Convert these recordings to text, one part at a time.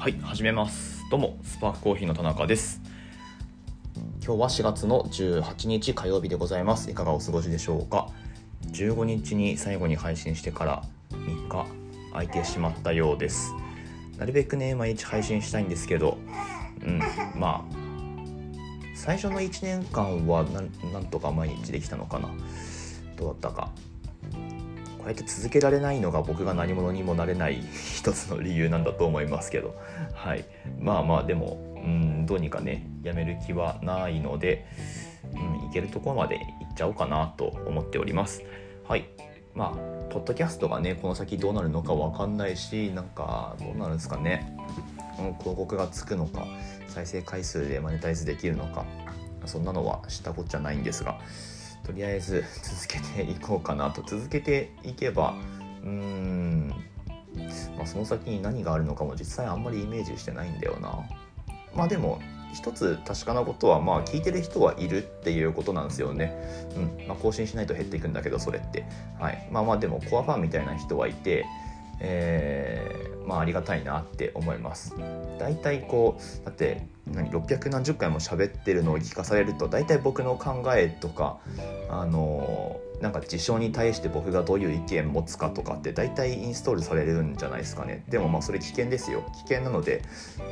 はい始めます。どうもスパークコーヒーの田中です。今日は4月の18日火曜日でございます。いかがお過ごしでしょうか？15日に最後に配信してから3日空いてしまったようです。なるべくね毎日配信したいんですけどうんまあ最初の1年間はなんとか毎日できたのかな。どうだったか。こうやって続けられないのが僕が何者にもなれない一つの理由なんだと思いますけど。はい。まあまあでもうんどうにかねやめる気はないので、うん、いけるところまで行っちゃおうかなと思っております。はい。まあポッドキャストがねこの先どうなるのか分かんないしなんかどうなるんですかね。広告がつくのか再生回数でマネタイズできるのかそんなのは知ったこっちゃないんですが。とりあえず続けていこうかなと続けていけばうーん、まあ、その先に何があるのかも実際あんまりイメージしてないんだよなまあでも一つ確かなことはまあ聞いてる人はいるっていうことなんですよね。うんまあ、更新しないと減っていくんだけどそれって。はい、まあまあでもコアファンみたいな人はいて、えー、まあありがたいなって思います。大体こうだって何600何十回も喋ってるのを聞かされると大体僕の考えとかあのなんか事象に対して僕がどういう意見持つかとかって大体インストールされるんじゃないですかね。でもまあそれ危険ですよ。危険なので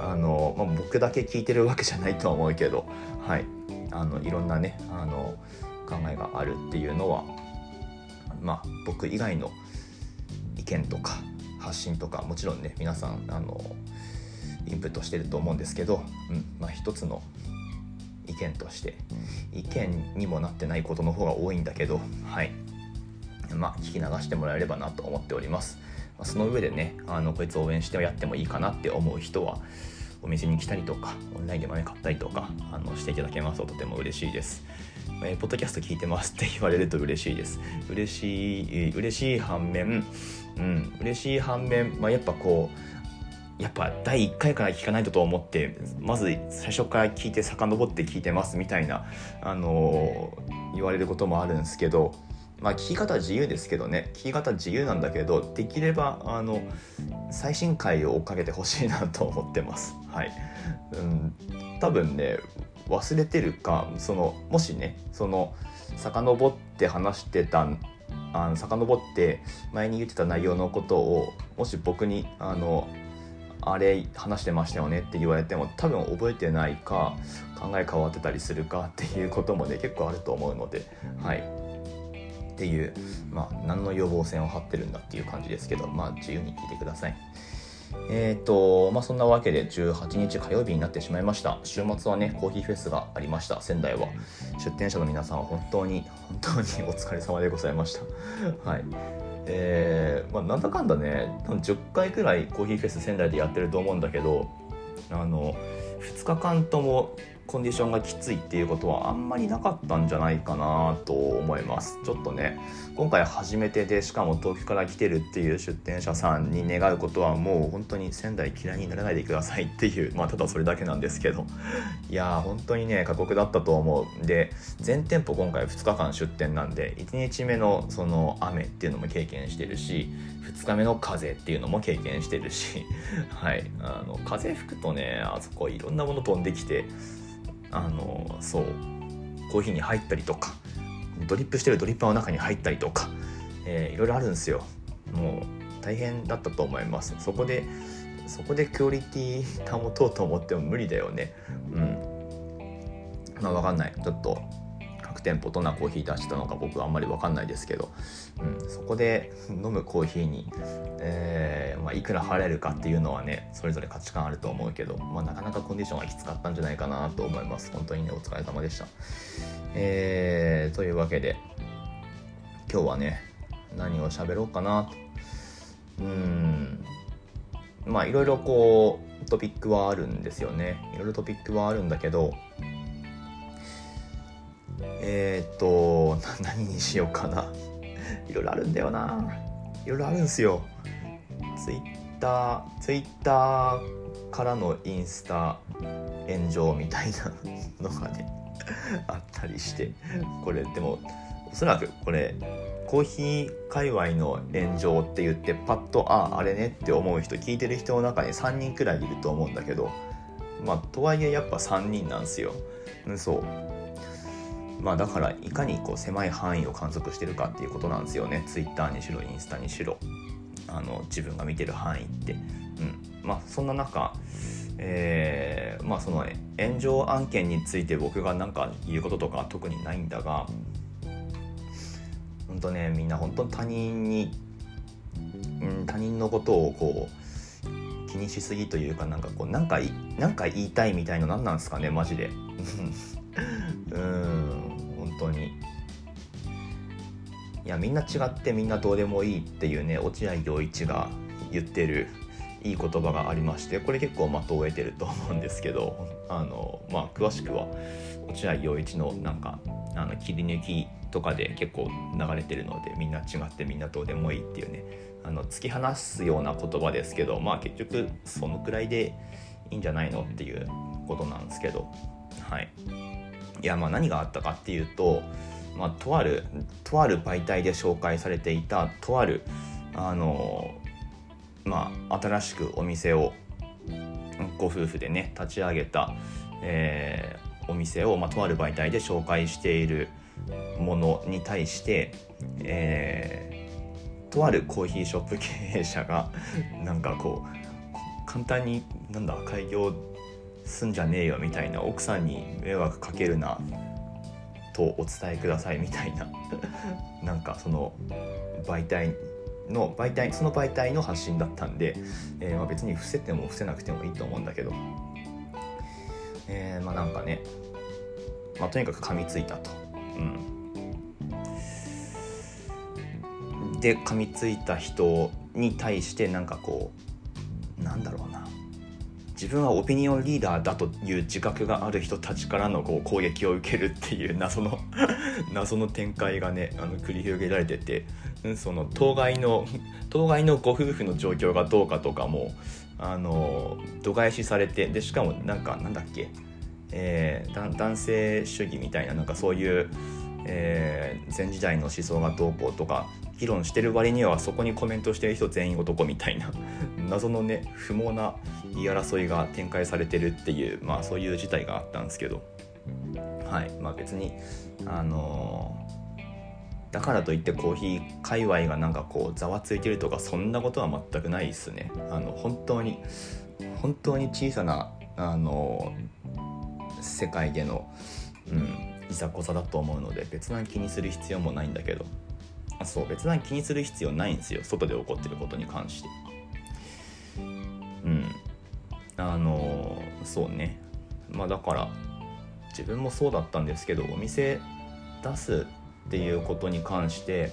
あの、まあ、僕だけ聞いてるわけじゃないとは思うけどはい。あのいろんなねあの考えがあるっていうのはまあ僕以外の意見とか発信とかもちろんね皆さんあのインプットしてると思うんですけど、うんまあ、一つの意見として意見にもなってないことの方が多いんだけどはい。まあ聞き流してもらえればなと思っております、ま、その上でねあのこいつ応援してやってもいいかなって思う人はお店に来たりとかオンラインで豆買ったりとかあのしていただけます。ととても嬉しいです。えー、ポッドキャスト聞いてますって言われると嬉しいです。嬉しい、嬉しい反面、うん、嬉しい反面、まあ、やっぱこう、やっぱ第1回から聞かないとと思ってまず最初から聞いて遡って聞いてますみたいな、あのー、言われることもあるんですけどまあ聞き方は自由ですけどね。聞き方は自由なんだけどできればあの最新回を追っかけてほしいなと思ってます。はい、うん、多分ね忘れてるかそのもしねその遡って話してたあの遡って前に言ってた内容のことをもし僕にあのあれ話してましたよねって言われても多分覚えてないか考え変わってたりするかっていうこともね結構あると思うのではいっていうまあ何の予防線を張ってるんだっていう感じですけどまあ自由に聞いてください。えっ、ー、とまあそんなわけで18日火曜日になってしまいました。週末はねコーヒーフェスがありました。仙台は。出店者の皆さんは本当に本当にお疲れ様でございました。はい。えーまあ、なんだかんだね10回くらいコーヒーフェス仙台でやってると思うんだけどあの2日間ともコンディションがきついっていうことはあんまりなかったんじゃないかなと思います。ちょっとね今回初めてでしかも東京から来てるっていう出店者さんに願うことはもう本当に仙台嫌いにならないでくださいっていうまあただそれだけなんですけど。いやー本当にね過酷だったと思うで全店舗今回2日間出店なんで1日目のその雨っていうのも経験してるし2日目の風っていうのも経験してるし はいあの風吹くとねあそこいろんなもの飛んできてあのそうコーヒーに入ったりとかドリップしてるドリッパーの中に入ったりとか、えー、いろいろあるんですよ。もう大変だったと思います。そこでそこでクオリティ保とうと思っても無理だよね。うん。まあ分かんない。ちょっと店舗どんなコーヒー出したのか僕はあんまり分かんないですけど、うん、そこで飲むコーヒーに、えー、まあ、いくら払えるかっていうのはねそれぞれ価値観あると思うけど、まあ、なかなかコンディションがきつかったんじゃないかなと思います。本当にねお疲れ様でした、えー、というわけで今日はね何を喋ろうかなうん。まあいろいろこうトピックはあるんですよね。いろいろトピックはあるんだけどえー、っと 何にしようかな。いろいろあるんだよな。いろいろあるんすよ。ツイッターツイッターからのインスタ炎上みたいな のがねあったりして。これでもおそらくこれコーヒー界隈の炎上って言ってパッとあああれねって思う人聞いてる人の中に3人くらいいると思うんだけどまあとはいえやっぱ3人なんですよ。そう。まあだからいかにこう狭い範囲を観測してるかっていうことなんですよね。Twitter にしろインスタにしろ。あの自分が見てる範囲って。うん。まあ、そんな中えー、まあその炎上案件について僕が何か言うこととか特にないんだが本当ねみんな本当他人に、うん、他人のことをこう気にしすぎというかなんかこうなんかなんか言いたいみたいの何なんですかねマジで。うん。当に。いやみんな違ってみんなどうでもいいっていうね落合陽一が言ってるいい言葉がありましてこれ結構的を得てると思うんですけどあの、まあ、詳しくは落合陽一のなんかあの切り抜きとかで結構流れてるのでみんな違ってみんなどうでもいいっていうねあの突き放すような言葉ですけどまあ結局そのくらいでいいんじゃないのっていうことなんですけどはい。いやまあ何があったかっていうと、まあ、とあるとある媒体で紹介されていたとあるあのまあ、新しくお店をご夫婦でね立ち上げた、えー、お店を、まあ、とある媒体で紹介しているものに対して、えー、とあるコーヒーショップ経営者がなんかこう簡単になんだ開業すんじゃねえよみたいな奥さんに迷惑かけるなとお伝えくださいみたいな。なんかその媒体の媒体その媒体の発信だったんで、えー、まあ、別に伏せても伏せなくてもいいと思うんだけど、えー、まあなんかね、まあ、とにかく噛みついたと。うん、で噛みついた人に対してなんかこうなんだろうな。自分はオピニオンリーダーだという自覚がある人たちからのこう攻撃を受けるっていう謎の 謎の展開がねあの繰り広げられててその当該の当該のご夫婦の状況がどうかとかもあの度外視されてでしかもなんかなんだっけ、えー、男性主義みたいななんかそういう、えー、前時代の思想がどうこうとか議論してる割にはそこにコメントしてる人全員男みたいな 謎のね不毛な言い争いが展開されてるっていうまあそういう事態があったんですけど。はい。まあ別にあのー、だからといってコーヒー界隈がなんかこうざわついてるとかそんなことは全くないですね。あの本当に本当に小さなあの、世界での、うん、いざこざだと思うので別な気にする必要もないんだけど。そう別な気にする必要ないんですよ。外で起こってることに関して。うん。あのそうね。まあだから自分もそうだったんですけどお店出すっていうことに関して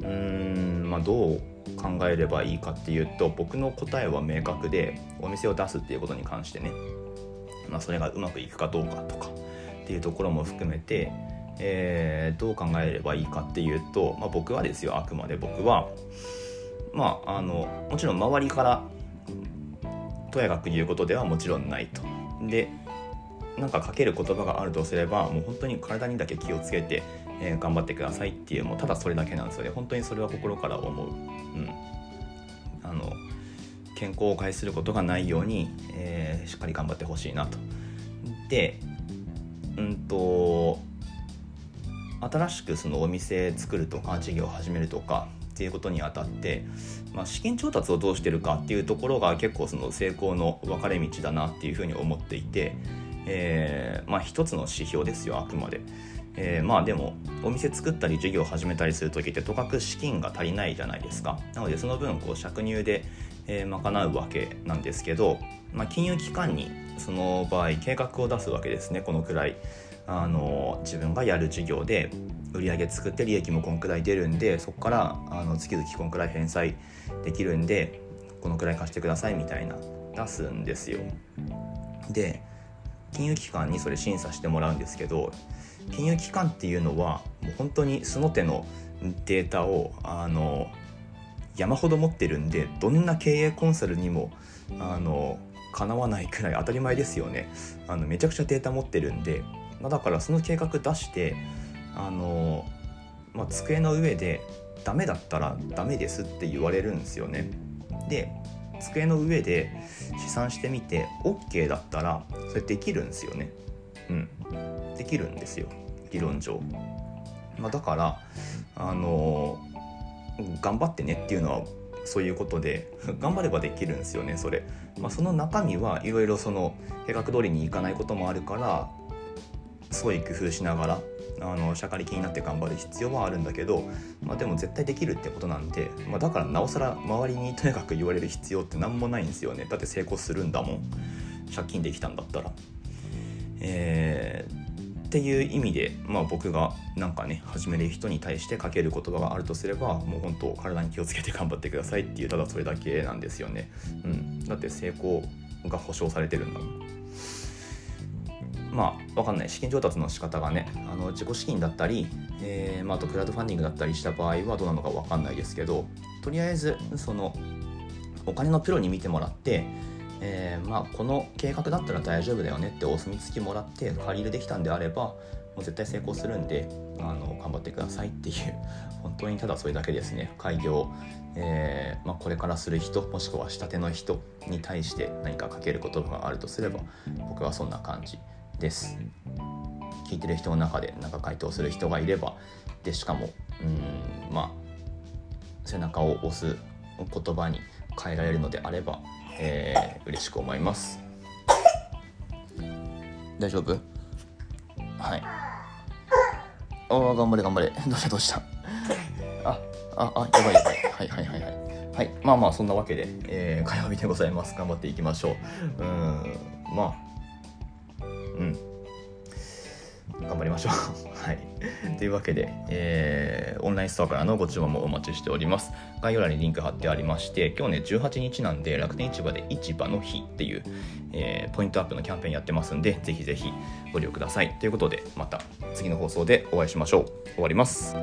うーんまあどう考えればいいかっていうと僕の答えは明確でお店を出すっていうことに関してね、まあ、それがうまくいくかどうかとかっていうところも含めてえー、どう考えればいいかっていうと、まあ、僕はですよあくまで僕はまああのもちろん周りからとやかく言うことではもちろんないと。でなんかかける言葉があるとすればもう本当に体にだけ気をつけて、えー、頑張ってくださいっていうもうただそれだけなんですよね本当にそれは心から思う。うん、あの健康を害することがないように、えー、しっかり頑張ってほしいなと。でうんと新しくそのお店作るとか事業を始めるとかっていうことにあたって、まあ、資金調達をどうしてるかっていうところが結構その成功の分かれ道だなっていうふうに思っていて、えー、まあ一つの指標ですよあくまで。えー、まあでもお店作ったり事業を始めたりする時ってとかく資金が足りないじゃないですかなのでその分こう借入で、えー、賄うわけなんですけど、まあ、金融機関にその場合計画を出すわけですねこのくらいあの自分がやる事業で売り上げ作って利益もこんくらい出るんでそこからあの月々こんくらい返済できるんでこのくらい貸してくださいみたいな出すんですよ。で金融機関にそれ審査してもらうんですけど金融機関っていうのはもう本当にその手のデータをあの山ほど持ってるんでどんな経営コンサルにもあのかなわないくらい当たり前ですよねあのめちゃくちゃデータ持ってるんでまあ、だからその計画出してあのまあ、机の上でダメだったらダメですって言われるんですよね。で机の上で試算してみて OK だったらそれできるんですよね。うん、できるんですよ理論上。まあ、だからあの頑張ってねっていうのはそういうことで 頑張ればできるんですよねそれ、まあ、その中身はいろいろその計画通りにいかないこともあるから創意工夫しながらあのしゃかり気になって頑張る必要はあるんだけど、まあ、でも絶対できるってことなんで、まあ、だからなおさら周りにとにかく言われる必要って何もないんですよねだって成功するんだもん借金できたんだったら。えー、っていう意味で、まあ、僕がなんかね始める人に対してかける言葉があるとすればもう本当体に気をつけて頑張ってくださいっていうただそれだけなんですよね。うん、だって成功が保証されてるんだもん。まあ分かんない。資金調達の仕方がねあの自己資金だったり、えーまあ、あとクラウドファンディングだったりした場合はどうなのか分かんないですけどとりあえずそのお金のプロに見てもらって、えー、まあ、この計画だったら大丈夫だよねってお墨付きもらって借り入れできたんであればもう絶対成功するんであの頑張ってくださいっていう本当にただそれだけですね。開業、えー、まあ、これからする人もしくは仕立ての人に対して何かかける言葉があるとすれば僕はそんな感じ。です。聞いてる人の中で何か回答する人がいればでしかもうんまあ背中を押す言葉に変えられるのであれば、えー、嬉しく思います。大丈夫？はい。ああ頑張れ頑張れ。どうしたどうした？あああやばいやばい。はいはいはいはい。はいまあまあそんなわけで、えー、火曜日でございます。頑張っていきましょう。うんまあうん。頑張りましょう。はい。というわけで、えー、オンラインストアからのご注文もお待ちしております。概要欄にリンク貼ってありまして今日ね18日なんで楽天市場で市場の日っていう、えー、ポイントアップのキャンペーンやってますんでぜひぜひご利用ください。ということでまた次の放送でお会いしましょう。終わります。